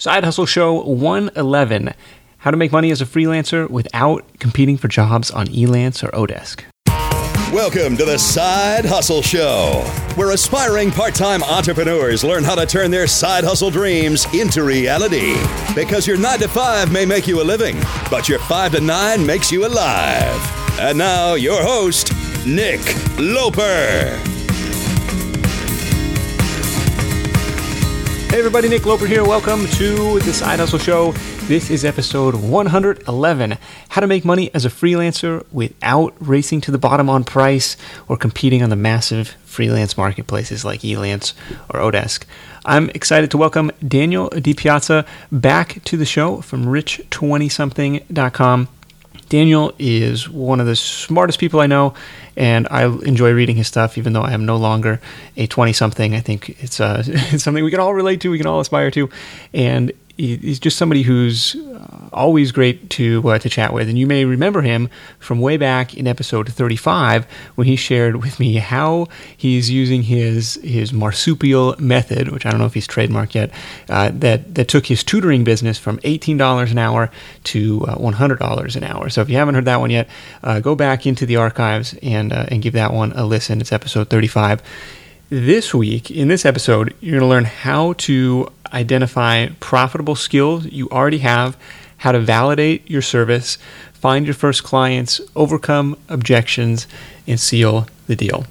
Side Hustle Show 111 How to Make Money as a Freelancer Without Competing for Jobs on Elance or oDesk. Welcome to the Side Hustle Show, where aspiring part time entrepreneurs learn how to turn their side hustle dreams into reality. Because your 9 to 5 may make you a living, but your 5 to 9 makes you alive. And now, your host, Nick Loper. Hey everybody, Nick Loper here. Welcome to the Side Hustle Show. This is episode 111 How to Make Money as a Freelancer Without Racing to the Bottom on Price or Competing on the Massive Freelance Marketplaces like Elance or oDesk. I'm excited to welcome Daniel DiPiazza back to the show from rich20something.com. Daniel is one of the smartest people I know, and I enjoy reading his stuff, even though I am no longer a 20 something. I think it's, uh, it's something we can all relate to, we can all aspire to. And he's just somebody who's uh, always great to uh, to chat with. And you may remember him from way back in episode 35 when he shared with me how he's using his his marsupial method, which I don't know if he's trademarked yet, uh, that that took his tutoring business from $18 an hour to uh, $100 an hour. So if you haven't heard that one yet, uh, go back into the archives and uh, and give that one a listen. It's episode 35. This week, in this episode, you're going to learn how to identify profitable skills you already have, how to validate your service, find your first clients, overcome objections, and seal the deal.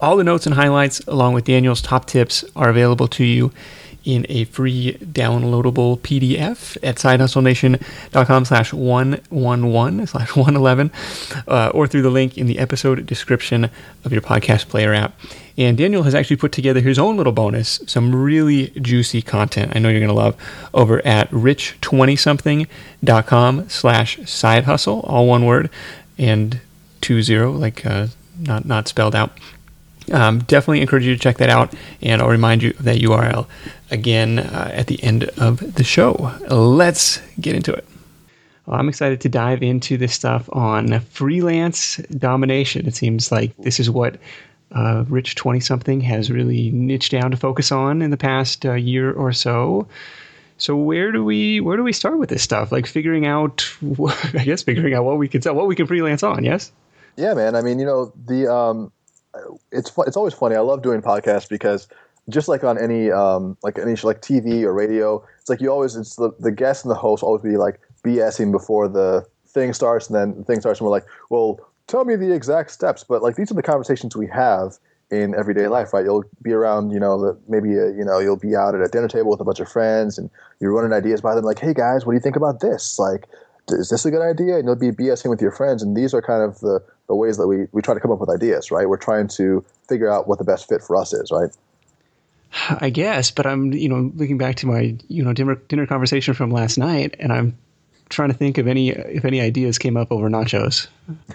All the notes and highlights, along with Daniel's top tips, are available to you in a free downloadable PDF at sidehustlenation.com slash 111 slash 111 uh, or through the link in the episode description of your podcast player app. And Daniel has actually put together his own little bonus, some really juicy content I know you're going to love over at rich20something.com slash side hustle, all one word, and two zero, like uh, not, not spelled out. Um, definitely encourage you to check that out, and I'll remind you of that URL again uh, at the end of the show. Let's get into it. Well, I'm excited to dive into this stuff on freelance domination. It seems like this is what uh, Rich 20 something has really niched down to focus on in the past uh, year or so. So where do we where do we start with this stuff? Like figuring out, I guess figuring out what we can sell, what we can freelance on. Yes. Yeah, man. I mean, you know, the um, it's it's always funny. I love doing podcasts because just like on any um, like any like TV or radio, it's like you always it's the the guest and the host always be like BSing before the thing starts, and then the thing starts, and we're like, well, tell me the exact steps. But like these are the conversations we have in everyday life, right? You'll be around, you know, maybe a, you know you'll be out at a dinner table with a bunch of friends, and you're running ideas by them, like, hey guys, what do you think about this? Like, is this a good idea? And you'll be BSing with your friends, and these are kind of the the ways that we we try to come up with ideas, right? We're trying to figure out what the best fit for us is, right? I guess, but I'm you know looking back to my you know dinner dinner conversation from last night, and I'm trying to think of any if any ideas came up over nachos.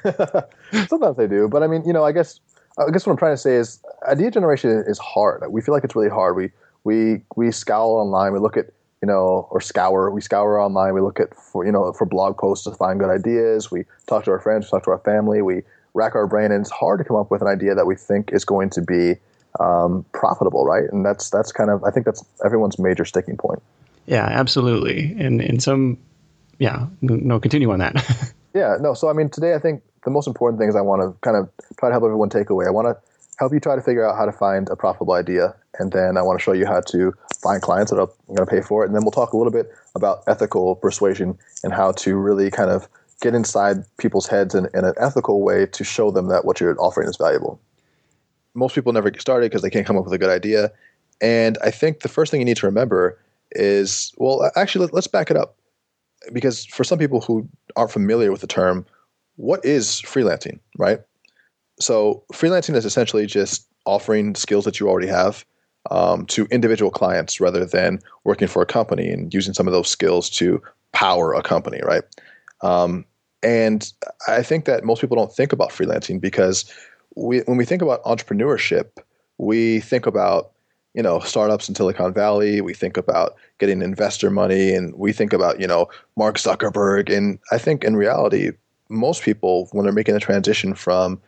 Sometimes they do, but I mean, you know, I guess I guess what I'm trying to say is idea generation is hard. We feel like it's really hard. We we we scowl online. We look at you know, or scour. We scour online. We look at for you know for blog posts to find good ideas. We talk to our friends. We talk to our family. We rack our brain, and it's hard to come up with an idea that we think is going to be um, profitable, right? And that's that's kind of I think that's everyone's major sticking point. Yeah, absolutely. And in some, yeah, no, continue on that. yeah, no. So I mean, today I think the most important thing is I want to kind of try to help everyone take away. I want to help you try to figure out how to find a profitable idea, and then I want to show you how to find clients that are going to pay for it, and then we'll talk a little bit about ethical persuasion and how to really kind of get inside people's heads in, in an ethical way to show them that what you're offering is valuable. Most people never get started because they can't come up with a good idea, and I think the first thing you need to remember is well, actually, let's back it up because for some people who aren't familiar with the term, what is freelancing, right? So freelancing is essentially just offering skills that you already have um, to individual clients rather than working for a company and using some of those skills to power a company, right? Um, and I think that most people don't think about freelancing because we, when we think about entrepreneurship, we think about you know startups in Silicon Valley. We think about getting investor money, and we think about you know Mark Zuckerberg. And I think in reality, most people when they're making the transition from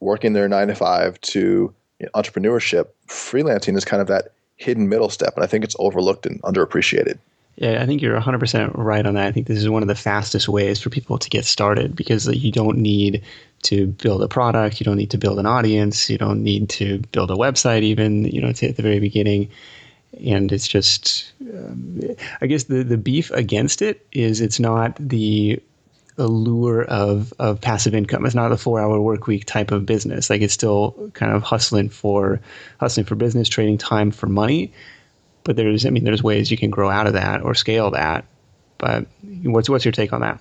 working their nine to five to entrepreneurship, freelancing is kind of that hidden middle step, and I think it's overlooked and underappreciated. Yeah, I think you're 100% right on that. I think this is one of the fastest ways for people to get started because you don't need to build a product, you don't need to build an audience, you don't need to build a website even, you know, at the very beginning. And it's just, um, I guess the, the beef against it is it's not the allure of, of passive income. It's not a four hour work week type of business. Like it's still kind of hustling for hustling for business, trading time for money but there's I mean there's ways you can grow out of that or scale that. But what's what's your take on that?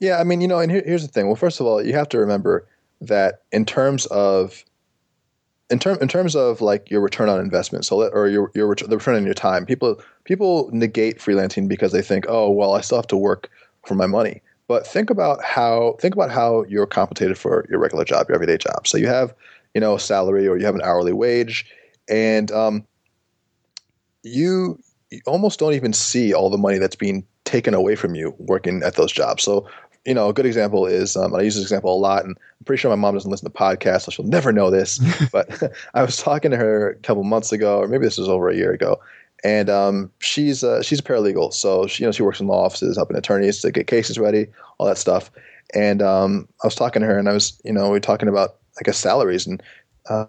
Yeah, I mean, you know, and here, here's the thing. Well, first of all, you have to remember that in terms of in term in terms of like your return on investment, so let, or your your ret- the return on your time, people people negate freelancing because they think, oh, well, I still have to work for my money. But think about how think about how you're compensated for your regular job, your everyday job. So you have, you know, a salary or you have an hourly wage, and um, you, you almost don't even see all the money that's being taken away from you working at those jobs. So, you know, a good example is um, I use this example a lot, and I'm pretty sure my mom doesn't listen to podcasts, so she'll never know this. but I was talking to her a couple months ago, or maybe this was over a year ago, and um, she's uh, she's a paralegal, so she you know she works in law offices, helping attorneys to get cases ready, all that stuff. And um, I was talking to her, and I was you know we were talking about I guess salaries, and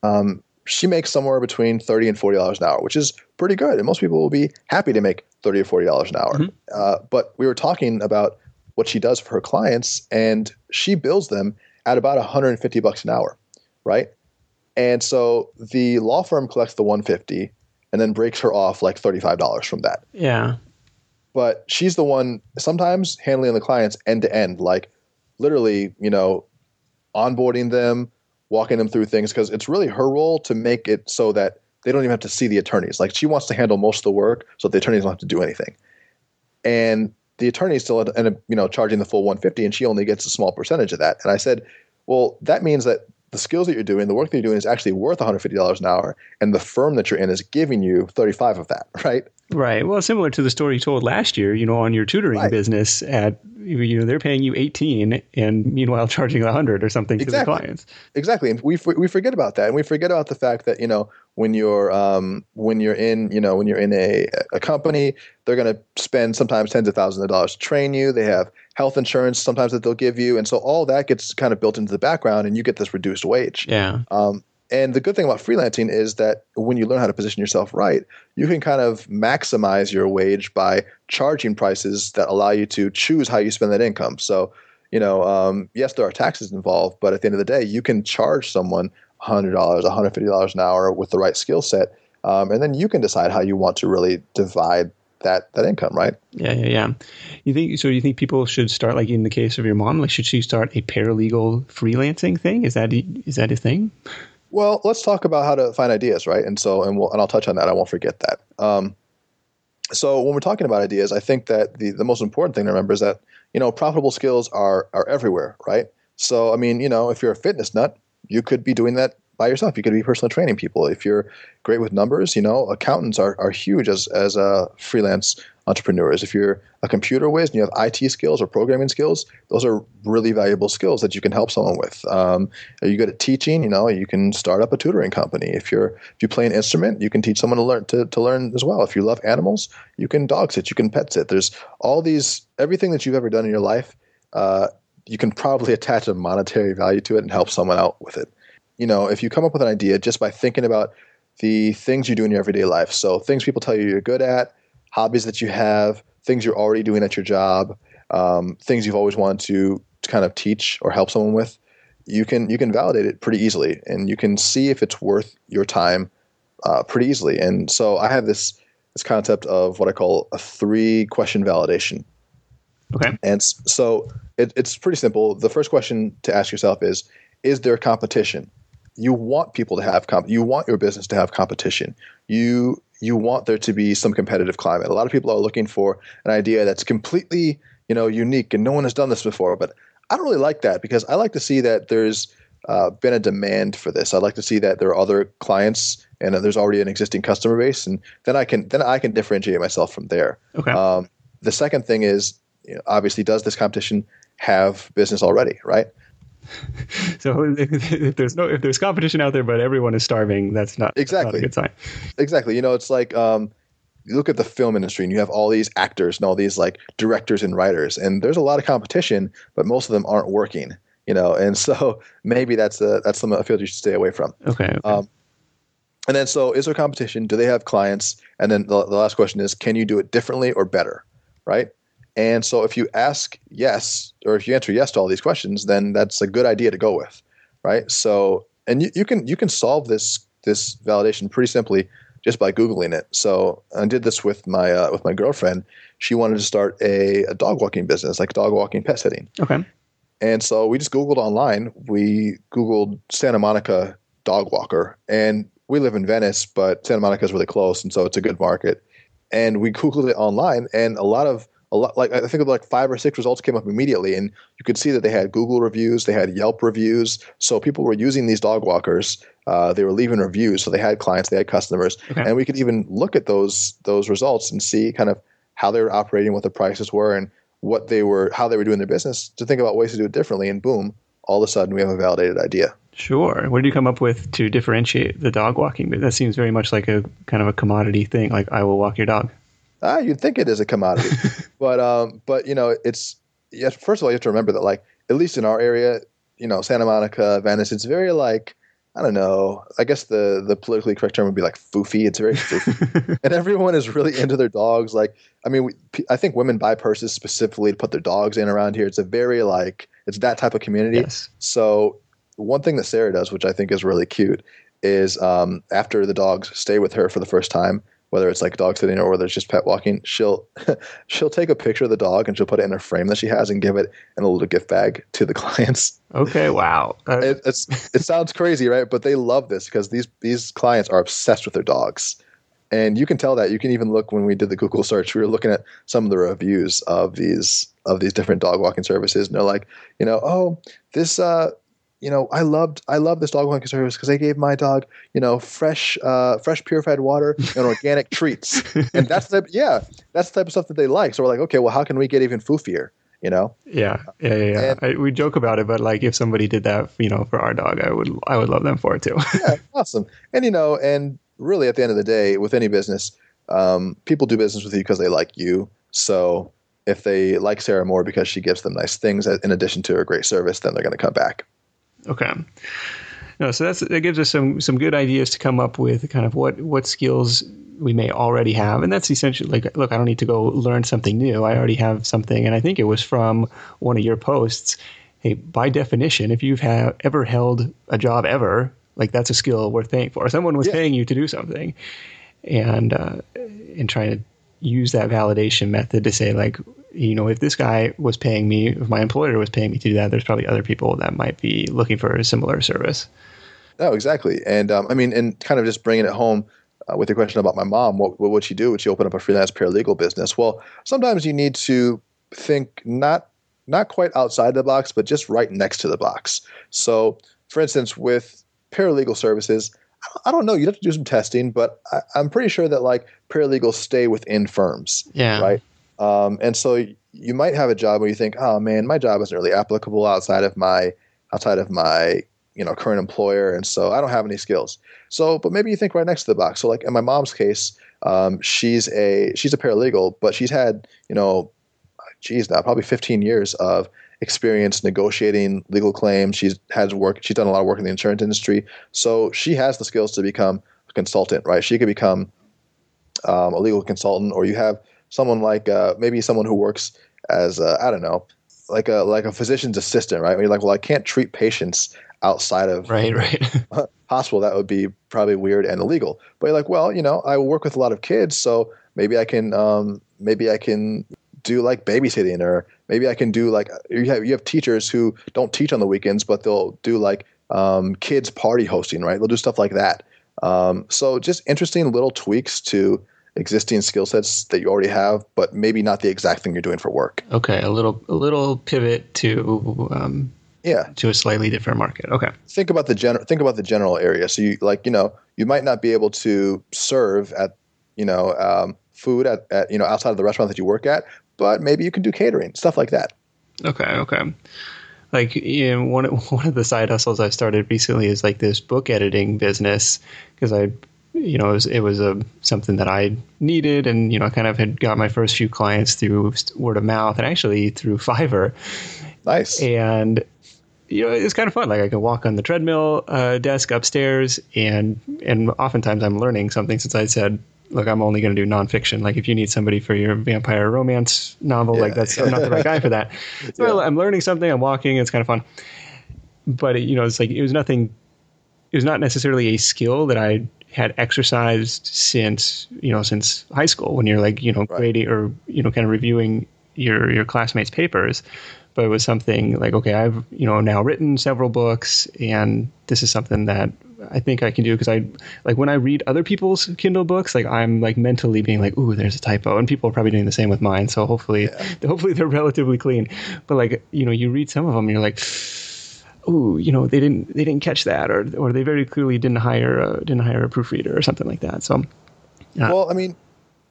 um, she makes somewhere between thirty and forty dollars an hour, which is pretty good. And most people will be happy to make thirty or forty dollars an hour. Mm-hmm. Uh, but we were talking about what she does for her clients, and she bills them at about 150 bucks an hour, right? And so the law firm collects the 150 and then breaks her off like $35 from that. Yeah. But she's the one sometimes handling the clients end to end, like literally, you know, onboarding them, walking them through things because it's really her role to make it so that they don't even have to see the attorneys. Like she wants to handle most of the work so the attorneys don't have to do anything. And the attorneys still end up, you know, charging the full 150 and she only gets a small percentage of that. And I said, well, that means that the skills that you're doing, the work that you're doing is actually worth $150 an hour and the firm that you're in is giving you 35 of that, right? Right. Well, similar to the story you told last year, you know, on your tutoring right. business at you know they're paying you 18 and meanwhile charging 100 or something exactly. to the clients. Exactly. And we we forget about that and we forget about the fact that, you know, when you're um, when you're in, you know, when you're in a a company, they're going to spend sometimes tens of thousands of dollars to train you. They have health insurance sometimes that they'll give you and so all that gets kind of built into the background and you get this reduced wage. Yeah. Um, and the good thing about freelancing is that when you learn how to position yourself right, you can kind of maximize your wage by charging prices that allow you to choose how you spend that income. So, you know, um, yes, there are taxes involved, but at the end of the day, you can charge someone $100, $150 an hour with the right skill set. Um, and then you can decide how you want to really divide that that income, right? Yeah, yeah, yeah. You think so? You think people should start like in the case of your mom? Like, should she start a paralegal freelancing thing? Is that is that a thing? Well, let's talk about how to find ideas, right? And so, and we'll, and I'll touch on that. I won't forget that. Um, so when we're talking about ideas, I think that the, the most important thing to remember is that you know profitable skills are are everywhere, right? So I mean, you know, if you're a fitness nut, you could be doing that by yourself. You could be personal training people. If you're great with numbers, you know, accountants are, are huge as as uh, freelance entrepreneurs. If you're a computer whiz and you have IT skills or programming skills, those are really valuable skills that you can help someone with. Um, are you good at teaching? You know, you can start up a tutoring company. If you're if you play an instrument, you can teach someone to learn to, to learn as well. If you love animals, you can dog sit, you can pet sit. There's all these everything that you've ever done in your life. Uh, you can probably attach a monetary value to it and help someone out with it you know, if you come up with an idea just by thinking about the things you do in your everyday life, so things people tell you you're good at, hobbies that you have, things you're already doing at your job, um, things you've always wanted to, to kind of teach or help someone with, you can you can validate it pretty easily, and you can see if it's worth your time uh, pretty easily. And so I have this this concept of what I call a three question validation. Okay. And so it, it's pretty simple. The first question to ask yourself is: Is there competition? you want people to have comp- you want your business to have competition. You you want there to be some competitive climate. A lot of people are looking for an idea that's completely you know unique and no one has done this before. But I don't really like that because I like to see that there's uh, been a demand for this. I'd like to see that there are other clients and there's already an existing customer base, and then I can then I can differentiate myself from there. Okay. Um, the second thing is you know, obviously does this competition have business already, right? so if there's no if there's competition out there, but everyone is starving, that's not exactly that's not a good sign. Exactly. You know, it's like um, you look at the film industry and you have all these actors and all these like directors and writers, and there's a lot of competition, but most of them aren't working. You know, and so maybe that's a that's some a field you should stay away from. Okay. okay. Um, and then, so is there competition? Do they have clients? And then the, the last question is, can you do it differently or better? Right. And so if you ask yes, or if you answer yes to all these questions, then that's a good idea to go with. Right. So, and you, you can you can solve this this validation pretty simply just by googling it. So I did this with my uh, with my girlfriend. She wanted to start a, a dog walking business, like dog walking pet sitting. Okay. And so we just googled online. We googled Santa Monica dog walker, and we live in Venice, but Santa Monica is really close, and so it's a good market. And we googled it online, and a lot of a lot like I think like five or six results came up immediately, and you could see that they had Google reviews, they had Yelp reviews, so people were using these dog walkers. Uh, they were leaving reviews, so they had clients, they had customers, okay. and we could even look at those those results and see kind of how they were operating, what the prices were, and what they were, how they were doing their business. To think about ways to do it differently, and boom, all of a sudden we have a validated idea. Sure. What did you come up with to differentiate the dog walking? That seems very much like a kind of a commodity thing. Like I will walk your dog. Ah, you'd think it is a commodity, but um, but you know, it's yes. First of all, you have to remember that like at least in our area, you know, Santa Monica, Venice, it's very like I don't know. I guess the the politically correct term would be like foofy. It's very foofy, and everyone is really into their dogs. Like, I mean, we, I think women buy purses specifically to put their dogs in around here. It's a very like it's that type of community. Yes. So one thing that Sarah does, which I think is really cute, is um, after the dogs stay with her for the first time, whether it's like dog sitting or whether it's just pet walking, she'll she'll take a picture of the dog and she'll put it in a frame that she has and give it in a little gift bag to the clients. Okay, wow, it, it's it sounds crazy, right? But they love this because these these clients are obsessed with their dogs, and you can tell that. You can even look when we did the Google search. We were looking at some of the reviews of these of these different dog walking services, and they're like, you know, oh, this uh, you know, I loved I love this dog walking service because they gave my dog, you know, fresh uh, fresh purified water and organic treats, and that's the yeah, that's the type of stuff that they like. So we're like, okay, well, how can we get even foofier? You know? Yeah, yeah, yeah. yeah. And, I, we joke about it, but like, if somebody did that, you know, for our dog, I would I would love them for it too. yeah, awesome. And you know, and really, at the end of the day, with any business, um, people do business with you because they like you. So if they like Sarah more because she gives them nice things in addition to her great service, then they're going to come back. Okay. No, so that's that gives us some some good ideas to come up with kind of what what skills we may already have, and that's essentially like, look, I don't need to go learn something new. I already have something, and I think it was from one of your posts. Hey, by definition, if you've ever held a job ever, like that's a skill worth paying for. Someone was yeah. paying you to do something, and uh, and trying to use that validation method to say like you know, if this guy was paying me, if my employer was paying me to do that, there's probably other people that might be looking for a similar service. No, exactly. And um, I mean, and kind of just bringing it home uh, with the question about my mom, what, what would she do? Would she open up a freelance paralegal business? Well, sometimes you need to think not not quite outside the box, but just right next to the box. So, for instance, with paralegal services, I don't know. You'd have to do some testing, but I, am pretty sure that like paralegals stay within firms. Yeah. Right. Um, and so you might have a job where you think, oh man, my job isn't really applicable outside of my outside of my you know current employer, and so I don't have any skills. So, but maybe you think right next to the box. So, like in my mom's case, um, she's a she's a paralegal, but she's had you know, geez, now probably 15 years of experience negotiating legal claims. She's has work. She's done a lot of work in the insurance industry, so she has the skills to become a consultant. Right? She could become um, a legal consultant, or you have someone like uh, maybe someone who works as I don't know, like a like a physician's assistant, right? When you're like, well, I can't treat patients outside of right, right. hospital. That would be probably weird and illegal. But you're like, well, you know, I work with a lot of kids, so maybe I can um, maybe I can do like babysitting, or maybe I can do like you have you have teachers who don't teach on the weekends, but they'll do like um, kids party hosting, right? They'll do stuff like that. Um, so just interesting little tweaks to existing skill sets that you already have, but maybe not the exact thing you're doing for work. Okay, a little a little pivot to um, yeah to a slightly different market. Okay, think about the general think about the general area. So you like you know you might not be able to serve at you know um, food at, at you know outside of the restaurant that you work at, but maybe you can do catering stuff like that. Okay, okay. Like you know, one one of the side hustles I started recently is like this book editing business because I you know, it was, it was a something that I needed, and you know, I kind of had got my first few clients through word of mouth, and actually through Fiverr. Nice. And you know, it's kind of fun. Like I can walk on the treadmill uh, desk upstairs, and and oftentimes I'm learning something. Since I said, look, I'm only going to do nonfiction. Like if you need somebody for your vampire romance novel, yeah. like that's I'm not the right guy for that. So yeah. I'm learning something. I'm walking. It's kind of fun. But it, you know, it's like it was nothing. It was not necessarily a skill that I had exercised since you know since high school when you're like you know right. grading or you know kind of reviewing your your classmates' papers but it was something like, okay, I've you know now written several books, and this is something that I think I can do because I like when I read other people's Kindle books, like I'm like mentally being like, ooh, there's a typo, and people are probably doing the same with mine. So hopefully, yeah. hopefully they're relatively clean. But like you know, you read some of them, and you're like. Ooh, you know they didn't they didn't catch that, or or they very clearly didn't hire a, didn't hire a proofreader or something like that. So, well, I mean,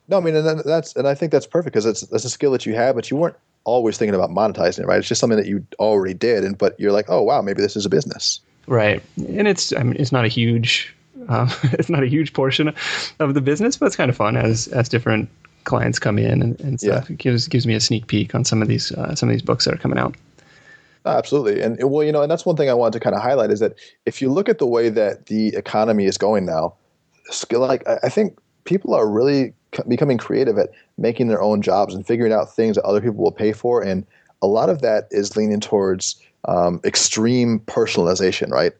no, I mean, and that's and I think that's perfect because it's that's a skill that you have, but you weren't always thinking about monetizing it, right? It's just something that you already did, and but you're like, oh wow, maybe this is a business, right? And it's I mean, it's not a huge, um, it's not a huge portion of the business, but it's kind of fun as as different clients come in and, and stuff. Yeah. It gives gives me a sneak peek on some of these uh, some of these books that are coming out. Absolutely, and well, you know, and that's one thing I wanted to kind of highlight is that if you look at the way that the economy is going now, like I think people are really becoming creative at making their own jobs and figuring out things that other people will pay for. And a lot of that is leaning towards um, extreme personalization, right?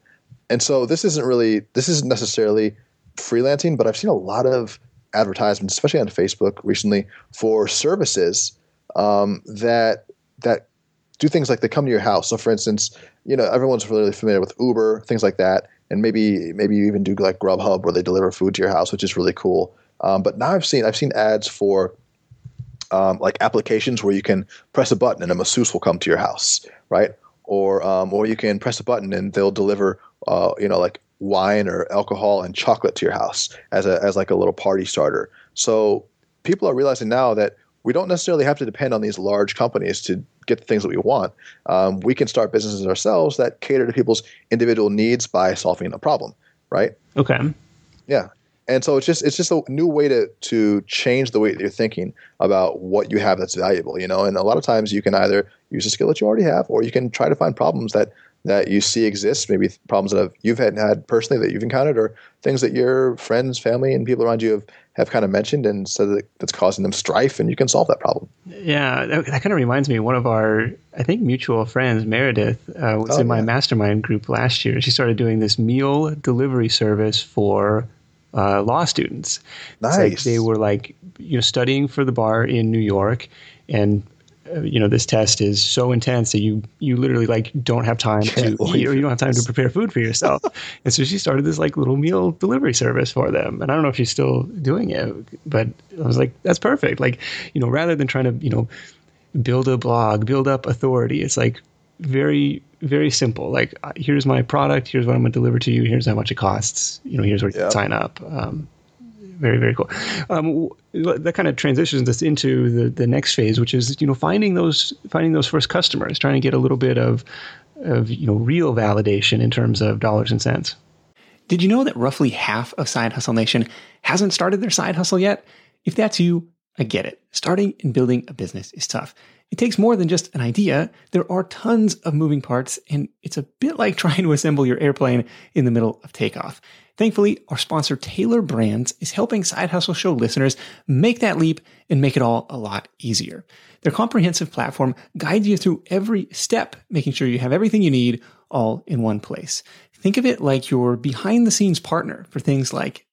And so this isn't really this isn't necessarily freelancing, but I've seen a lot of advertisements, especially on Facebook recently, for services um, that that do things like they come to your house. So, for instance, you know everyone's really familiar with Uber, things like that, and maybe maybe you even do like Grubhub where they deliver food to your house, which is really cool. Um, but now I've seen I've seen ads for um, like applications where you can press a button and a masseuse will come to your house, right? Or um, or you can press a button and they'll deliver uh, you know like wine or alcohol and chocolate to your house as a as like a little party starter. So people are realizing now that we don't necessarily have to depend on these large companies to get the things that we want. Um, we can start businesses ourselves that cater to people's individual needs by solving a problem, right? Okay. Yeah, and so it's just it's just a new way to to change the way that you're thinking about what you have that's valuable you know and a lot of times you can either use a skill that you already have or you can try to find problems that that you see exist maybe problems that have, you've had, had personally that you've encountered or things that your friends family and people around you have, have kind of mentioned and so that that's causing them strife and you can solve that problem yeah that, that kind of reminds me one of our i think mutual friends meredith uh, was oh, in my yeah. mastermind group last year she started doing this meal delivery service for uh, law students. Nice. Like they were like you know studying for the bar in New York, and uh, you know this test is so intense that you you literally like don't have time to eat or you don't have time to prepare food for yourself. and so she started this like little meal delivery service for them. And I don't know if she's still doing it, but I was like, that's perfect. Like you know, rather than trying to you know build a blog, build up authority, it's like very very simple. Like, here's my product. Here's what I'm going to deliver to you. Here's how much it costs. You know, here's where you sign up. Um, very very cool. Um, that kind of transitions us into the the next phase, which is you know finding those finding those first customers, trying to get a little bit of of you know real validation in terms of dollars and cents. Did you know that roughly half of Side Hustle Nation hasn't started their side hustle yet? If that's you, I get it. Starting and building a business is tough. It takes more than just an idea. There are tons of moving parts, and it's a bit like trying to assemble your airplane in the middle of takeoff. Thankfully, our sponsor Tailor Brands is helping Side Hustle Show listeners make that leap and make it all a lot easier. Their comprehensive platform guides you through every step, making sure you have everything you need all in one place. Think of it like your behind the scenes partner for things like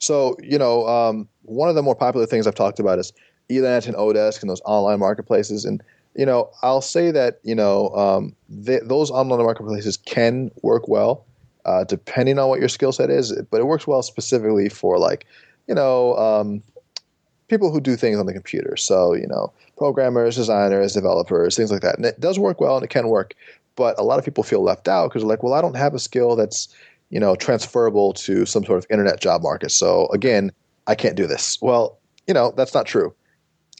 so, you know, um, one of the more popular things I've talked about is Elance and oDesk and those online marketplaces. And you know, I'll say that you know um, those online marketplaces can work well, uh, depending on what your skill set is. But it works well specifically for like, you know, um, people who do things on the computer. So you know, programmers, designers, developers, things like that. And it does work well, and it can work. But a lot of people feel left out because they're like, well, I don't have a skill that's you know transferable to some sort of internet job market. So again, I can't do this. Well, you know, that's not true.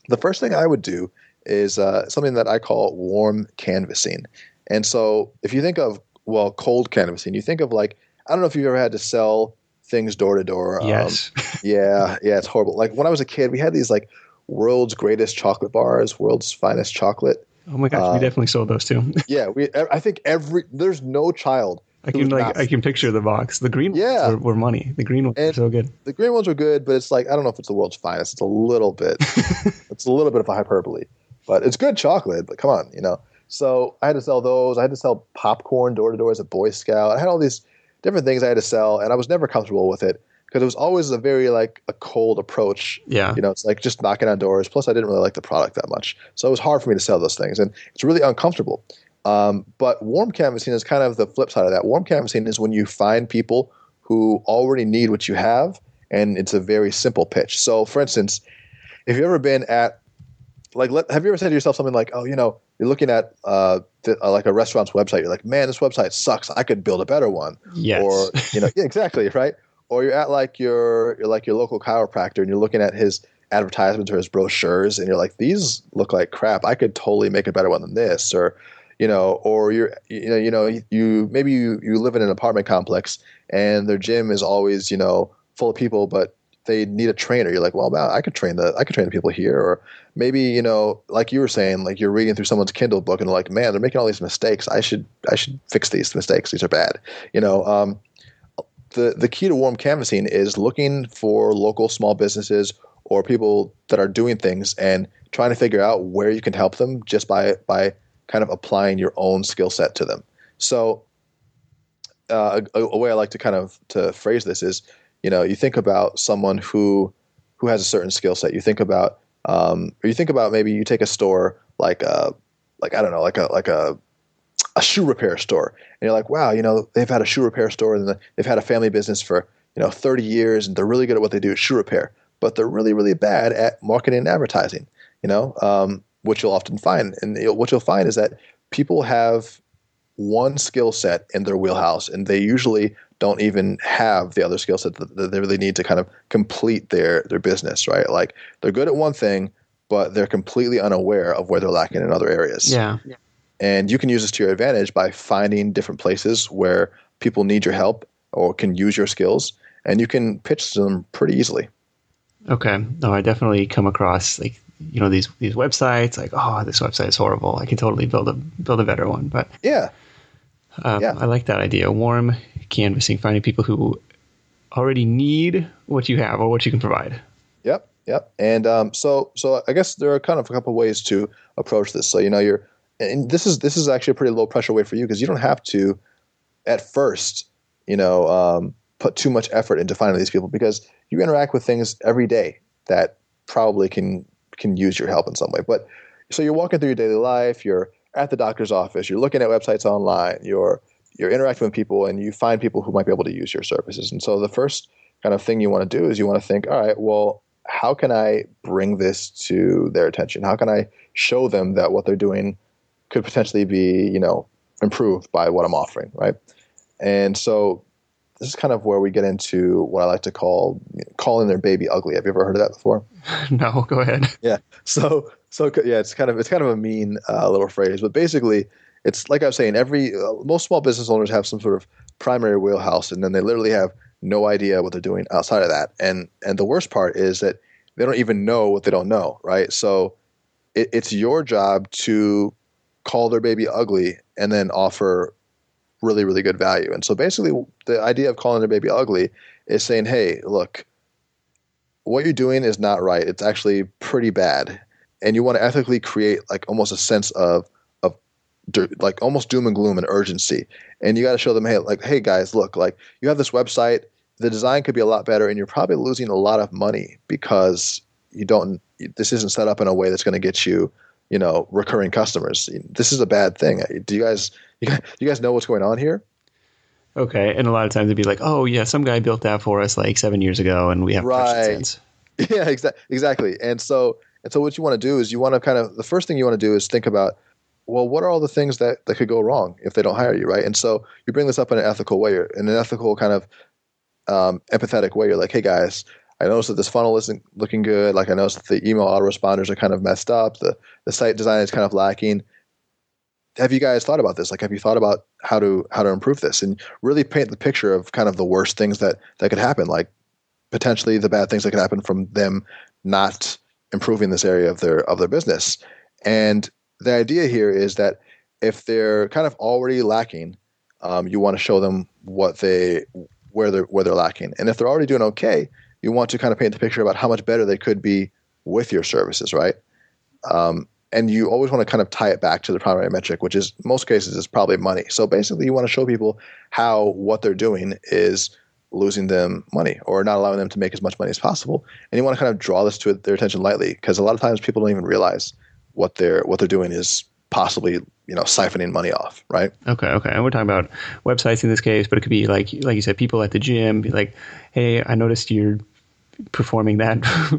The first thing I would do is uh, something that I call warm canvassing. And so if you think of, well, cold canvassing, you think of like, I don't know if you've ever had to sell things door to door. Yes. Um, yeah, yeah, it's horrible. Like when I was a kid, we had these like world's greatest chocolate bars, world's finest chocolate. Oh my gosh, uh, we definitely sold those too. yeah, we. I think every there's no child. I can like I can picture the box. The green yeah. ones were, were money. The green ones and were so good. The green ones were good, but it's like I don't know if it's the world's finest. It's a little bit. it's a little bit of a hyperbole. But it's good chocolate, but come on, you know. So I had to sell those. I had to sell popcorn door to door as a Boy Scout. I had all these different things I had to sell, and I was never comfortable with it because it was always a very like a cold approach. Yeah, you know, it's like just knocking on doors. Plus, I didn't really like the product that much, so it was hard for me to sell those things, and it's really uncomfortable. Um, but warm canvassing is kind of the flip side of that. Warm canvassing is when you find people who already need what you have, and it's a very simple pitch. So, for instance, if you've ever been at like let, have you ever said to yourself something like oh you know you're looking at uh, the, uh, like a restaurant's website you're like man this website sucks i could build a better one yes. or you know yeah, exactly right or you're at like your you're like your local chiropractor and you're looking at his advertisements or his brochures and you're like these look like crap i could totally make a better one than this or you know or you're you know you know you maybe you, you live in an apartment complex and their gym is always you know full of people but they need a trainer. You're like, well, man, I could train the I could train the people here. Or maybe you know, like you were saying, like you're reading through someone's Kindle book and like, man, they're making all these mistakes. I should I should fix these mistakes. These are bad. You know, um, the the key to warm canvassing is looking for local small businesses or people that are doing things and trying to figure out where you can help them just by by kind of applying your own skill set to them. So uh, a, a, way I like to kind of to phrase this is you know, you think about someone who who has a certain skill set. You think about, um, or you think about maybe you take a store like a, uh, like I don't know, like a like a a shoe repair store, and you're like, wow, you know, they've had a shoe repair store and they've had a family business for you know 30 years, and they're really good at what they do, shoe repair, but they're really really bad at marketing and advertising. You know, um, what you'll often find, and what you'll find is that people have one skill set in their wheelhouse, and they usually don't even have the other skill set that, that they really need to kind of complete their their business, right? Like they're good at one thing, but they're completely unaware of where they're lacking in other areas. Yeah. And you can use this to your advantage by finding different places where people need your help or can use your skills, and you can pitch to them pretty easily. Okay. No, I definitely come across like you know these these websites like oh this website is horrible. I can totally build a build a better one. But yeah, um, yeah. I like that idea. Warm canvassing, finding people who already need what you have or what you can provide. Yep, yep. And um, so, so I guess there are kind of a couple of ways to approach this. So you know, you're, and this is this is actually a pretty low pressure way for you because you don't have to, at first, you know, um, put too much effort into finding these people because you interact with things every day that probably can can use your help in some way. But so you're walking through your daily life, you're at the doctor's office, you're looking at websites online, you're you're interacting with people, and you find people who might be able to use your services. And so the first kind of thing you want to do is you want to think, all right, well, how can I bring this to their attention? How can I show them that what they're doing could potentially be, you know, improved by what I'm offering, right? And so this is kind of where we get into what I like to call calling their baby ugly. Have you ever heard of that before? no, go ahead. Yeah. So so yeah, it's kind of it's kind of a mean uh, little phrase, but basically, it's like I was saying. Every uh, most small business owners have some sort of primary wheelhouse, and then they literally have no idea what they're doing outside of that. And and the worst part is that they don't even know what they don't know, right? So it, it's your job to call their baby ugly and then offer really, really good value. And so basically, the idea of calling their baby ugly is saying, hey, look, what you're doing is not right. It's actually pretty bad. And you want to ethically create like almost a sense of of like almost doom and gloom and urgency. And you got to show them, hey, like, hey guys, look, like you have this website. The design could be a lot better, and you're probably losing a lot of money because you don't. This isn't set up in a way that's going to get you you know recurring customers. This is a bad thing. Do you guys you guys, you guys know what's going on here? Okay, and a lot of times they'd be like, "Oh yeah, some guy built that for us like seven years ago, and we have right." Yeah, exactly, exactly. And so and so what you want to do is you want to kind of the first thing you want to do is think about well, what are all the things that, that could go wrong if they don't hire you, right? And so you bring this up in an ethical way, in an ethical kind of um, empathetic way. You're like, hey guys, I noticed that this funnel isn't looking good. Like I noticed that the email autoresponders are kind of messed up. The the site design is kind of lacking. Have you guys thought about this? Like, have you thought about how to how to improve this and really paint the picture of kind of the worst things that that could happen, like potentially the bad things that could happen from them not improving this area of their of their business. And the idea here is that if they're kind of already lacking, um, you want to show them what they where they're where they're lacking. And if they're already doing okay, you want to kind of paint the picture about how much better they could be with your services, right? Um, and you always want to kind of tie it back to the primary metric, which is most cases is probably money. So basically, you want to show people how what they're doing is losing them money or not allowing them to make as much money as possible. And you want to kind of draw this to their attention lightly because a lot of times people don't even realize what they're what they're doing is possibly you know siphoning money off right okay okay and we're talking about websites in this case but it could be like like you said people at the gym be like hey i noticed you're performing that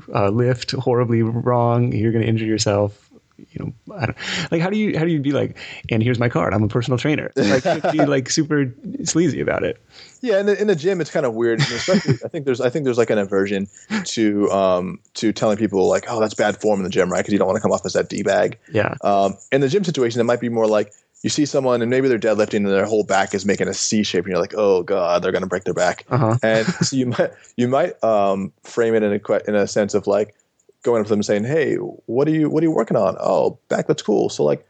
uh, lift horribly wrong, you're going to injure yourself. You know, I don't, like how do you how do you be like? And here's my card. I'm a personal trainer. Like be like super sleazy about it. Yeah, in the, in the gym, it's kind of weird. Especially, I think there's I think there's like an aversion to um to telling people like, oh, that's bad form in the gym, right? Because you don't want to come off as that d bag. Yeah. Um, in the gym situation, it might be more like, you see someone and maybe they're deadlifting and their whole back is making a C shape and you're like, oh god, they're gonna break their back. Uh-huh. And so you might you might um, frame it in a in a sense of like going up to them and saying, hey, what are you what are you working on? Oh, back that's cool. So like,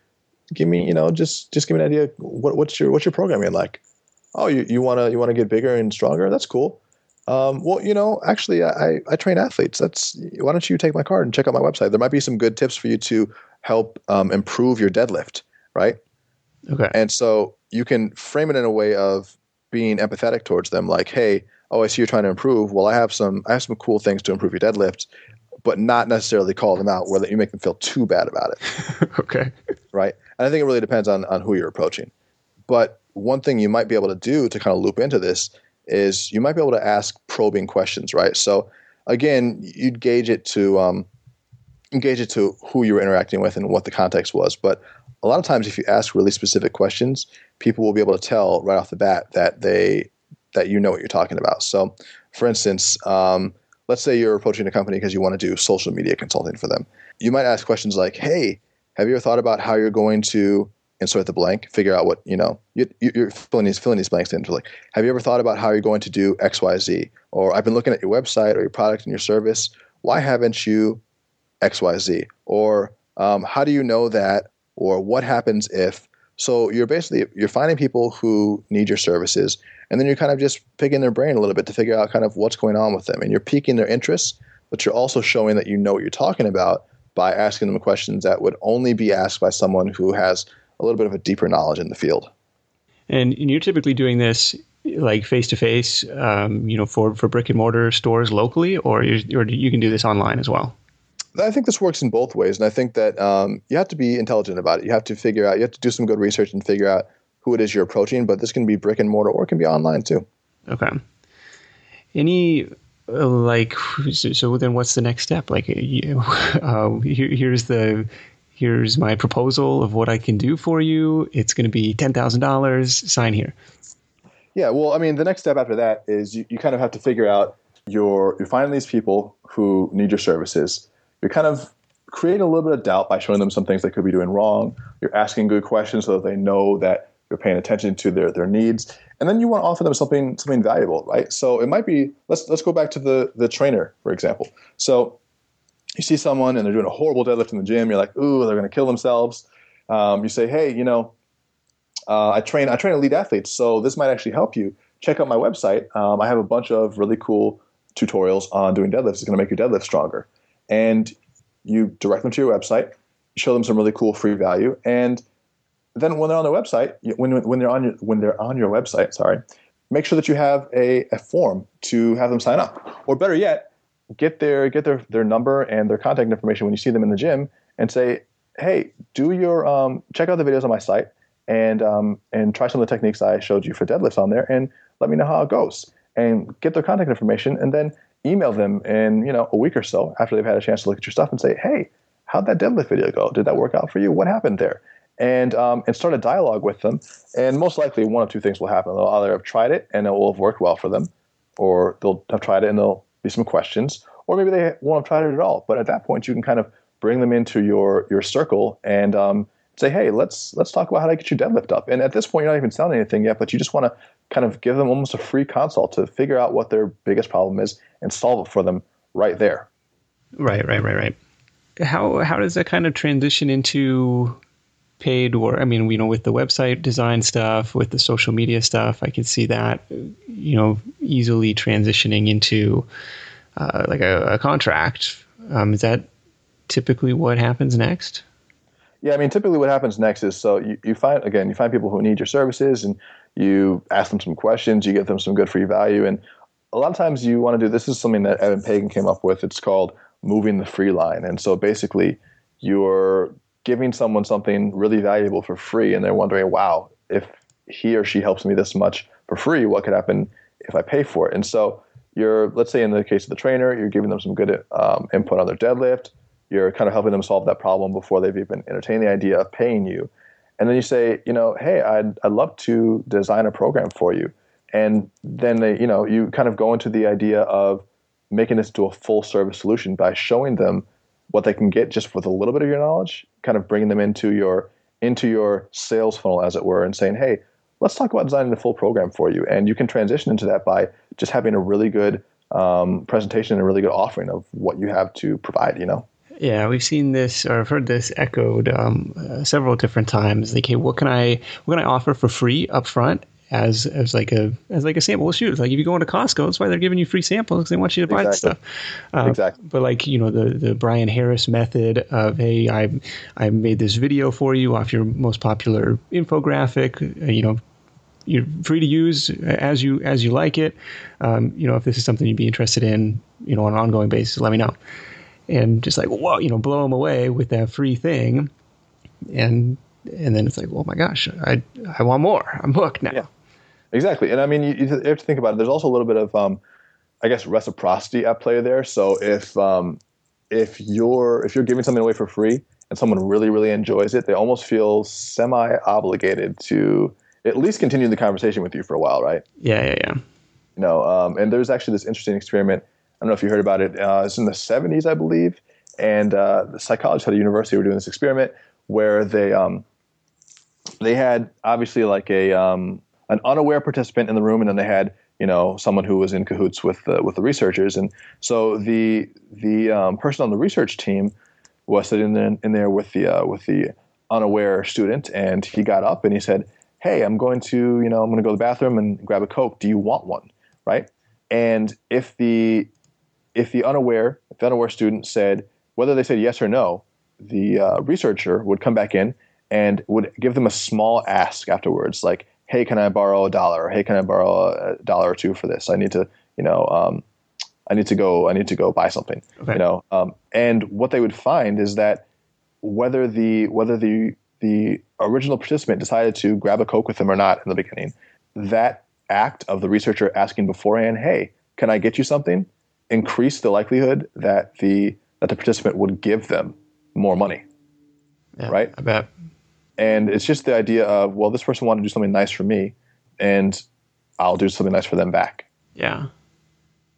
give me you know just just give me an idea. What, what's your what's your programming like? Oh, you you wanna you wanna get bigger and stronger? That's cool. Um, well, you know, actually, I, I train athletes. That's why don't you take my card and check out my website? There might be some good tips for you to help um, improve your deadlift, right? Okay. And so you can frame it in a way of being empathetic towards them, like, hey, oh, I see you're trying to improve. Well, I have some I have some cool things to improve your deadlift, but not necessarily call them out where you make them feel too bad about it. okay. Right. And I think it really depends on on who you're approaching. But one thing you might be able to do to kind of loop into this is you might be able to ask probing questions, right? So again, you'd gauge it to um, engage it to who you were interacting with and what the context was. But a lot of times if you ask really specific questions, people will be able to tell right off the bat that they that you know what you're talking about. So, for instance, um, let's say you're approaching a company because you want to do social media consulting for them. You might ask questions like, "Hey, have you ever thought about how you're going to insert the blank, figure out what you know you, are filling these filling these blanks in. Like, have you ever thought about how you're going to do X, Y, Z? Or I've been looking at your website or your product and your service. Why haven't you X, Y, Z? Or um, how do you know that or what happens if. So you're basically you're finding people who need your services and then you're kind of just picking their brain a little bit to figure out kind of what's going on with them. And you're piquing their interests but you're also showing that you know what you're talking about by asking them questions that would only be asked by someone who has a little bit of a deeper knowledge in the field. And you're typically doing this like face to face you know for for brick and mortar stores locally or or you can do this online as well I think this works in both ways, and I think that um, you have to be intelligent about it. You have to figure out, you have to do some good research and figure out who it is you're approaching. But this can be brick and mortar, or it can be online too. Okay. Any uh, like so, so then what's the next step? Like, you, uh, here, here's the here's my proposal of what I can do for you. It's going to be ten thousand dollars. Sign here. Yeah, well, I mean, the next step after that is you, you kind of have to figure out your you're finding these people who need your services you're kind of creating a little bit of doubt by showing them some things they could be doing wrong. You're asking good questions so that they know that you're paying attention to their, their needs. And then you want to offer them something something valuable, right? So it might be let's let's go back to the the trainer, for example. So you see someone and they're doing a horrible deadlift in the gym. You're like, ooh, they're going to kill themselves. Um, you say, hey, you know, uh, I train I train elite athletes, so this might actually help you. Check out my website. Um, I have a bunch of really cool tutorials on doing deadlifts. It's going to make your deadlift stronger and you direct them to your website, show them some really cool free value, and then when they're on their website, when, when they're on your, when they're on your website, sorry, make sure that you have a, a form to have them sign up, or better yet, get their get their their number and their contact information when you see them in the gym, and say, hey, do your um, check out the videos on my site and um, and try some of the techniques I showed you for deadlifts on there, and let me know how it goes, and get their contact information, and then email them in you know a week or so after they've had a chance to look at your stuff and say, hey, how'd that deadlift video go? Did that work out for you? What happened there? And um, and start a dialogue with them. And most likely, one of two things will happen. They'll either have tried it and it will have worked well for them, or they'll have tried it and there'll be some questions, or maybe they won't have tried it at all. But at that point, you can kind of bring them into your your circle and um, say, hey, let's let's talk about how to get your deadlift up. And at this point, you're not even selling anything yet, but you just want to kind of give them almost a free consult to figure out what their biggest problem is and solve it for them right there. Right, right, right, right. How how does that kind of transition into paid work? I mean, you know, with the website design stuff, with the social media stuff, I can see that, you know, easily transitioning into uh, like a, a contract. Um, is that typically what happens next? Yeah, I mean, typically what happens next is so you, you find again you find people who need your services and you ask them some questions, you give them some good free value, and a lot of times you want to do this is something that Eben Pagan came up with. It's called moving the free line, and so basically you're giving someone something really valuable for free, and they're wondering, wow, if he or she helps me this much for free, what could happen if I pay for it? And so you're, let's say in the case of the trainer, you're giving them some good um, input on their deadlift you're kind of helping them solve that problem before they've even entertained the idea of paying you. And then you say, you know, hey, I'd, I'd love to design a program for you. And then they, you know, you kind of go into the idea of making this to a full service solution by showing them what they can get just with a little bit of your knowledge, kind of bringing them into your into your sales funnel, as it were, and saying, hey, let's talk about designing a full program for you. And you can transition into that by just having a really good um, presentation and a really good offering of what you have to provide. You know. Yeah, we've seen this or I've heard this echoed um, uh, several different times. Like, hey, what can I what can I offer for free up front as as like a as like a sample? Well, shoot, like if you go into Costco, that's why they're giving you free samples because they want you to buy exactly. stuff. Uh, exactly. But like you know the the Bryan Harris method of hey, I I made this video for you off your most popular infographic. Uh, you know, you're free to use as you as you like it. Um, you know, if this is something you'd be interested in, you know, on an ongoing basis, let me know and just like whoa, you know, blow them away with that free thing, and and then it's like, oh my gosh, I I want more. I'm hooked now. Yeah, exactly. And I mean, you, you have to think about it. There's also a little bit of, um, I guess, reciprocity at play there. So if um, if you're if you're giving something away for free and someone really really enjoys it, they almost feel semi obligated to at least continue the conversation with you for a while, right? Yeah, yeah, yeah. You know, um, and there's actually this interesting experiment don't know if you heard about it. Uh, it's in the 70s, I believe. And uh, the psychologists at a university were doing this experiment where they um, they had obviously like a um, an unaware participant in the room, and then they had you know someone who was in cahoots with the, with the researchers. And so the the um, person on the research team was sitting in, in there with the uh, with the unaware student, and he got up and he said, "Hey, I'm going to you know I'm going to go to the bathroom and grab a coke. Do you want one?" Right? And if the if the unaware, if the unaware student said whether they said yes or no, the uh, researcher would come back in and would give them a small ask afterwards, like, "Hey, can I borrow a dollar? Or, hey, can I borrow a dollar or two for this? I need to, you know, um, I need to go. I need to go buy something. Okay. You know, um, and what they would find is that whether the whether the the original participant decided to grab a coke with them or not in the beginning, that act of the researcher asking beforehand, "Hey, can I get you something?" Increased the likelihood that the that the participant would give them more money. Yeah, Right. I bet. And it's just the idea of, well, this person wanted to do something nice for me, and I'll do something nice for them back. Yeah.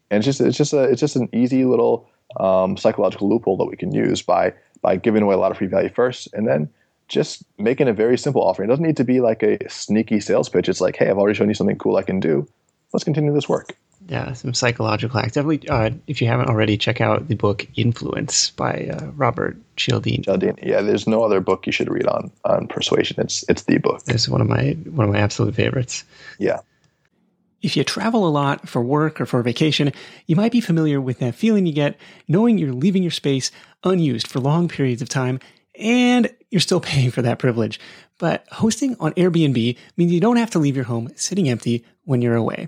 And it's just it's just a it's just an easy little um, psychological loophole that we can use by by giving away a lot of free value first, and then just making a very simple offering. It doesn't need to be like a sneaky sales pitch. It's like, hey, I've already shown you something cool I can do. Let's continue this work. Yeah, some psychological hacks. Definitely, uh, if you haven't already, check out the book Influence by uh, Robert Cialdini. Cialdini. Yeah, there's no other book you should read on on persuasion. It's it's the book. It's one of my one of my absolute favorites. Yeah. If you travel a lot for work or for vacation, you might be familiar with that feeling you get knowing you're leaving your space unused for long periods of time and you're still paying for that privilege. But hosting on Airbnb means you don't have to leave your home sitting empty when you're away.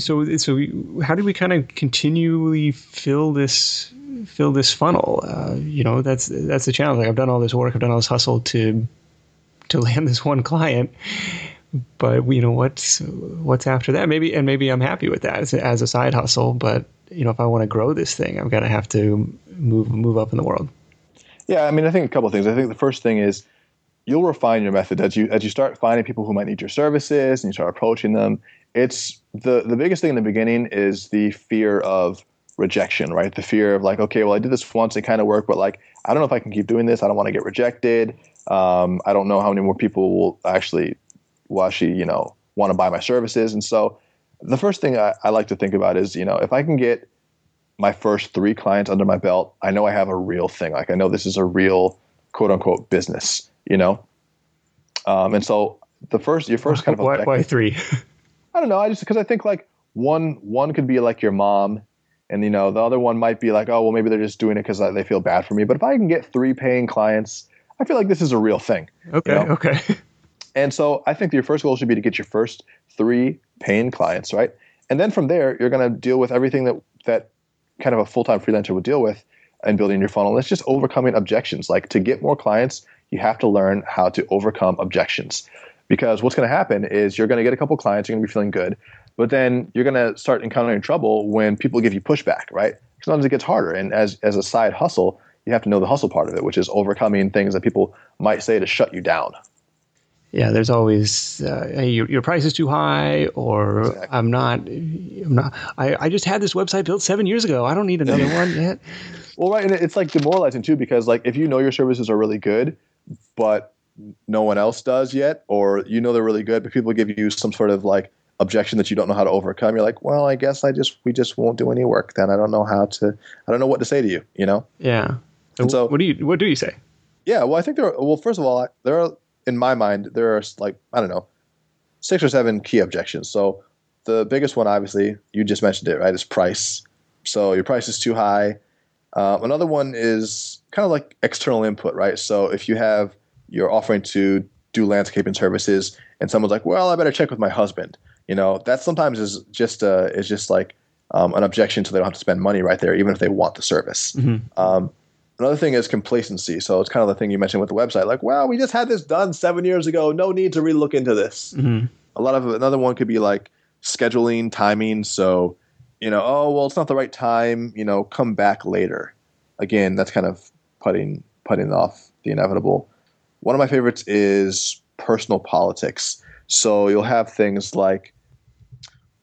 so, so how do we kind of continually fill this, fill this funnel? Uh, you know, that's, that's the challenge. Like I've done all this work, I've done all this hustle to, to land this one client but you know what's what's after that maybe and maybe i'm happy with that as, as a side hustle but you know if i want to grow this thing i've got to have to move move up in the world Yeah, I mean, I think a couple of things. I think the first thing is you'll refine your method as you as you start finding people who might need your services and you start approaching them. It's the the biggest thing in the beginning is the fear of rejection, right? The fear of like, okay, well, I did this once, it kind of worked, but like, I don't know if I can keep doing this. I don't want to get rejected. Um, I don't know how many more people will actually will actually, you know, want to buy my services. And so, the first thing I, I like to think about is, you know, if I can get my first three clients under my belt, I know I have a real thing. Like I know this is a real quote unquote business, you know? Um, and so the first, your first kind of why, why three I don't know. I just, cause I think like one, one could be like your mom and, you know, the other one might be like, oh, well, maybe they're just doing it cause they feel bad for me. But if I can get three paying clients, I feel like this is a real thing. okay You know? okay And so I think your first goal should be to get your first three paying clients, right? And then from there, you're going to deal with everything that that kind of a full time freelancer would deal with in building your funnel. And it's just overcoming objections. Like to get more clients, you have to learn how to overcome objections. Because what's going to happen is you're going to get a couple clients, you're going to be feeling good, but then you're going to start encountering trouble when people give you pushback, right? Sometimes it gets harder. And as as a side hustle, you have to know the hustle part of it, which is overcoming things that people might say to shut you down. yeah there's always uh, hey your, your price is too high or Exactly. i'm not i'm not I, I just had this website built seven years ago i don't need another one yet Well, right, and it's like demoralizing too because like if you know your services are really good, but no one else does yet, or you know they're really good, but people give you some sort of like objection that you don't know how to overcome, you're like, well, I guess I just we just won't do any work then. I don't know how to. I don't know what to say to you. You know? yeah And so- what do you what do you say Yeah. Well, I think there. Are, well, first of all, I- there are in my mind there are like I don't know six or seven key objections. So the biggest one, obviously, you just mentioned it, right? Is price. So your price is too high. Um, another one is kind of like external input, right? So if you have you're offering to do landscaping services, and someone's like, "Well, I better check with my husband," you know, that sometimes is just uh, is just like um, an objection, so they don't have to spend money right there, even if they want the service. Um, another thing is complacency. So it's kind of the thing you mentioned with the website, like, "Well, we just had this done seven years ago. No need to relook into this." A lot of another one could be like scheduling, timing. So you know, oh well, it's not the right time. You know, come back later. Again, that's kind of putting putting off the inevitable. One of my favorites is personal politics. So you'll have things like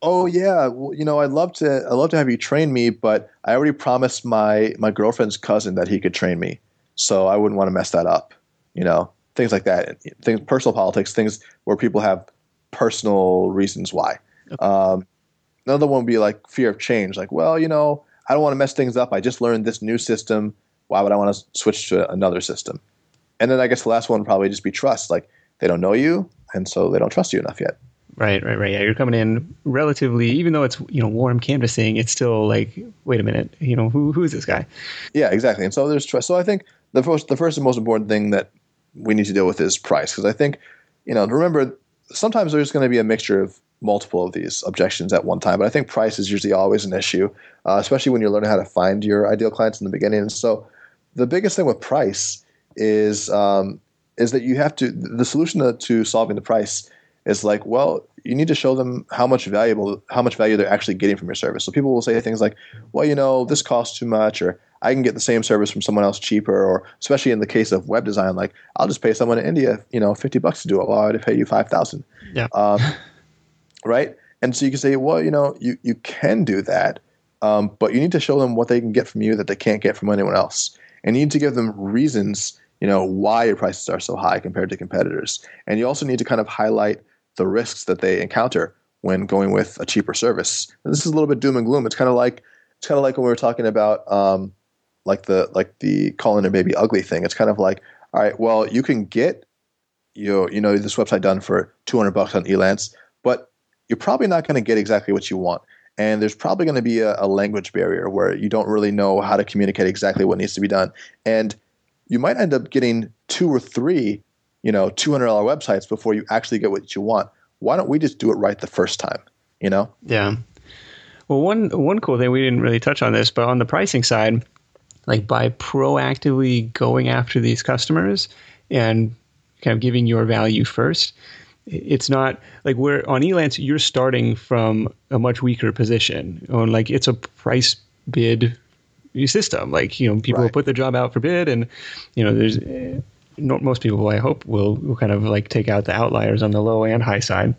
oh yeah, well, you know, I'd love to, I'd love to have you train me, but I already promised my my girlfriend's cousin that he could train me, so I wouldn't want to mess that up. You know, things like that, things, personal politics, things where people have personal reasons why. Okay. Um, another one would be like fear of change, like, well, you know, I don't want to mess things up. I just learned this new system. Why would I want to switch to another system? And then I guess the last one would probably just be trust. Like they don't know you, and so they don't trust you enough yet. Right, right, right. Yeah, you're coming in relatively, even though it's you know warm canvassing, it's still like, wait a minute, you know, who who is this guy? Yeah, exactly. And so there's trust. So I think the first the first and most important thing that we need to deal with is price because I think you know remember sometimes there's going to be a mixture of multiple of these objections at one time, but I think price is usually always an issue, uh, especially when you're learning how to find your ideal clients in the beginning. And so the biggest thing with price is um, is that you have to the solution to, to solving the price is like, well, you need to show them how much valuable how much value they're actually getting from your service. So people will say things like, well, you know, this costs too much, or I can get the same service from someone else cheaper, or especially in the case of web design, like I'll just pay someone in India, you know, fifty bucks to do it, while I would pay you five thousand. Yeah. Um, right. And so you can say, well, you know, you you can do that, um, but you need to show them what they can get from you that they can't get from anyone else, and you need to give them reasons you know why your prices are so high compared to competitors. And you also need to kind of highlight the risks that they encounter when going with a cheaper service. And this is a little bit doom and gloom. It's kind of like it's kind of like when we were talking about um, like the like the calling a baby ugly thing. It's kind of like all right well you can get you you know this website done for 200 bucks on elance but you're probably not going to get exactly what you want. And there's probably going to be a, a language barrier where you don't really know how to communicate exactly what needs to be done. And you might end up getting two or three, you know, two hundred dollar websites before you actually get what you want. Why don't we just do it right the first time? You know? Yeah. Well, one one cool thing we didn't really touch on this, but on the pricing side, like by proactively going after these customers and kind of giving your value first, it's not like we're on Elance. You're starting from a much weaker position. On like it's a price bid system. Like you know, people right. will put their job out for bid, and you know, there's uh, most people I hope will will kind of like take out the outliers on the low and high side,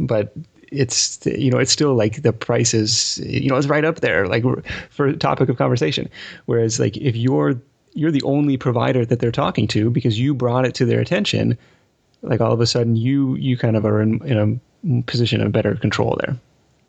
but it's you know it's still like the price is you know it's right up there like for topic of conversation whereas like if you're you're the only provider that they're talking to because you brought it to their attention like all of a sudden you you kind of are in, in a position of better control there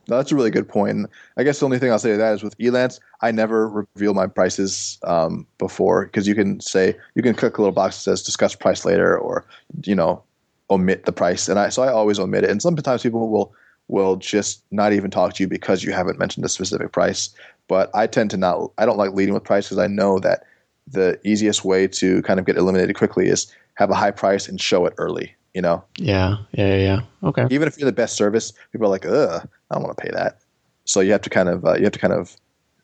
no, that's a really good point. I guess the only thing I'll say to that is with Elance, I never reveal my prices um, before because you can say you can click a little box that says discuss price later or you know omit the price, and I so I always omit it. And sometimes people will will just not even talk to you because you haven't mentioned a specific price. But I tend to not. I don't like leading with price because I know that the easiest way to kind of get eliminated quickly is have a high price and show it early you know? Yeah, yeah, yeah. Okay. Even if you're the best service, people are like, ugh, I don't want to pay that. So you have to kind of uh, you have to kind of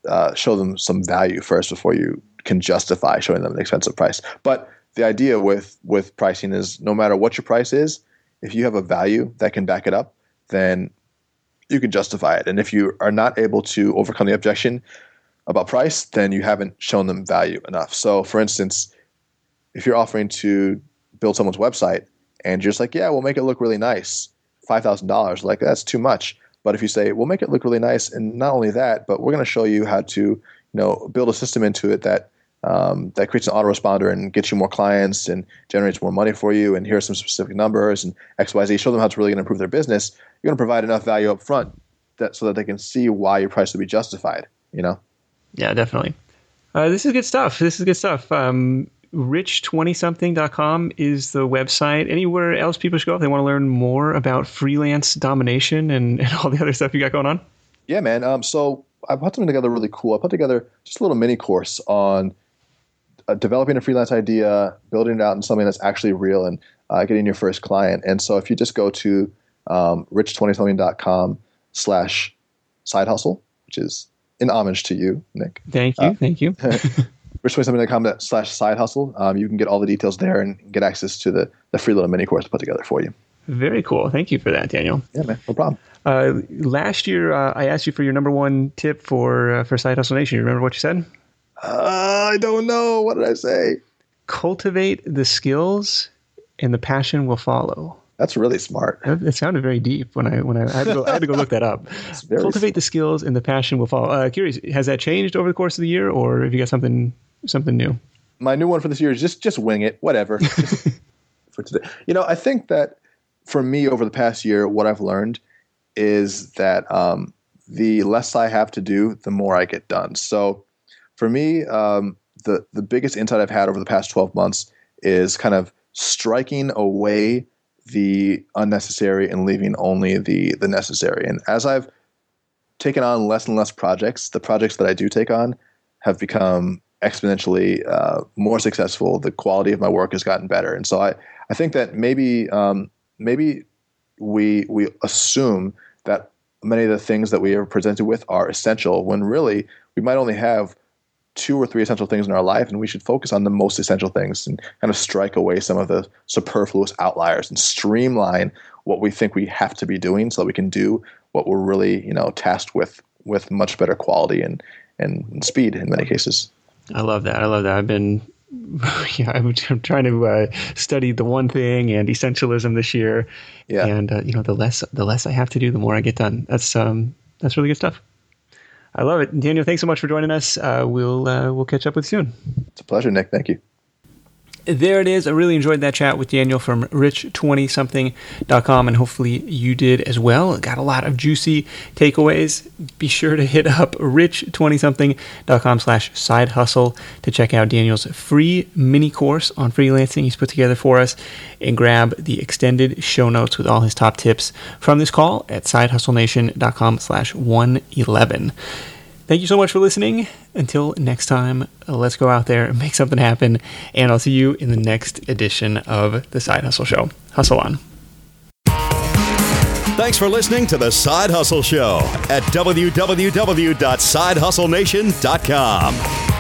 uh, show them some value first before you can justify showing them an expensive price. But the idea with with pricing is no matter what your price is, if you have a value that can back it up, then you can justify it. And if you are not able to overcome the objection about price, then you haven't shown them value enough. So, for instance, if you're offering to build someone's website and you're just like, yeah, we'll make it look really nice, five thousand dollars. Like that's too much. But if you say, we'll make it look really nice, and not only that, but we're going to show you how to, you know, build a system into it that um, that creates an autoresponder and gets you more clients and generates more money for you. And here are some specific numbers and X, Y, Z. Show them how it's really going to improve their business. You're going to provide enough value up front that so that they can see why your price will be justified. You know? Yeah, definitely. Uh, this is good stuff. This is good stuff. Um, rich20something.com is the website. Anywhere else people should go if they want to learn more about freelance domination and, and all the other stuff you got going on? Yeah, man. Um, so I put something together really cool. I put together just a little mini course on uh, developing a freelance idea, building it out in something that's actually real, and uh, getting your first client. And so if you just go to um, rich20something.com slash side hustle, which is in homage to you, Nick. Thank you. Uh, thank you. richway slash side hustle. Um, you can get all the details there and get access to the, the free little mini course put together for you. Very cool. Thank you for that, Daniel. Yeah, man. No problem. Uh, last year, uh, I asked you for your number one tip for uh, for Side Hustle Nation. You remember what you said? Uh, I don't know. What did I say? Cultivate the skills, and the passion will follow. That's really smart. It sounded very deep when I when I, I had to go I had to go look that up. Cultivate smart. the skills and the passion will follow. Uh, curious, has that changed over the course of the year, or have you got something something new? My new one for this year is just just wing it, whatever. for today, you know, I think that for me over the past year, what I've learned is that um, the less I have to do, the more I get done. So for me, um, the the biggest insight I've had over the past twelve months is kind of striking away the unnecessary and leaving only the the necessary. And as I've taken on less and less projects, the projects that I do take on have become exponentially uh, more successful. The quality of my work has gotten better, and so I I think that maybe um, maybe we we assume that many of the things that we are presented with are essential when really we might only have two or three essential things in our life, and we should focus on the most essential things and kind of strike away some of the superfluous outliers and streamline what we think we have to be doing so that we can do what we're really, you know, tasked with with much better quality and and speed in many cases. I love that. I love that. I've been yeah, I'm trying to uh, study the one thing and essentialism this year. Yeah. And uh, you know, the less the less I have to do, the more I get done. That's um that's really good stuff. I love it. Daniel, thanks so much for joining us. Uh, we'll uh, we'll catch up with you soon. It's a pleasure, Nick. Thank you there it is. I really enjoyed that chat with Daniel from rich20something.com, and hopefully you did as well. Got a lot of juicy takeaways. Be sure to hit up rich20something.com slash side hustle to check out Daniel's free mini course on freelancing he's put together for us and grab the extended show notes with all his top tips from this call at sidehustlenation.com slash 111. Thank you so much for listening. Until next time, let's go out there and make something happen. And I'll see you in the next edition of The Side Hustle Show. Hustle on. Thanks for listening to The Side Hustle Show at www.sidehustlenation.com.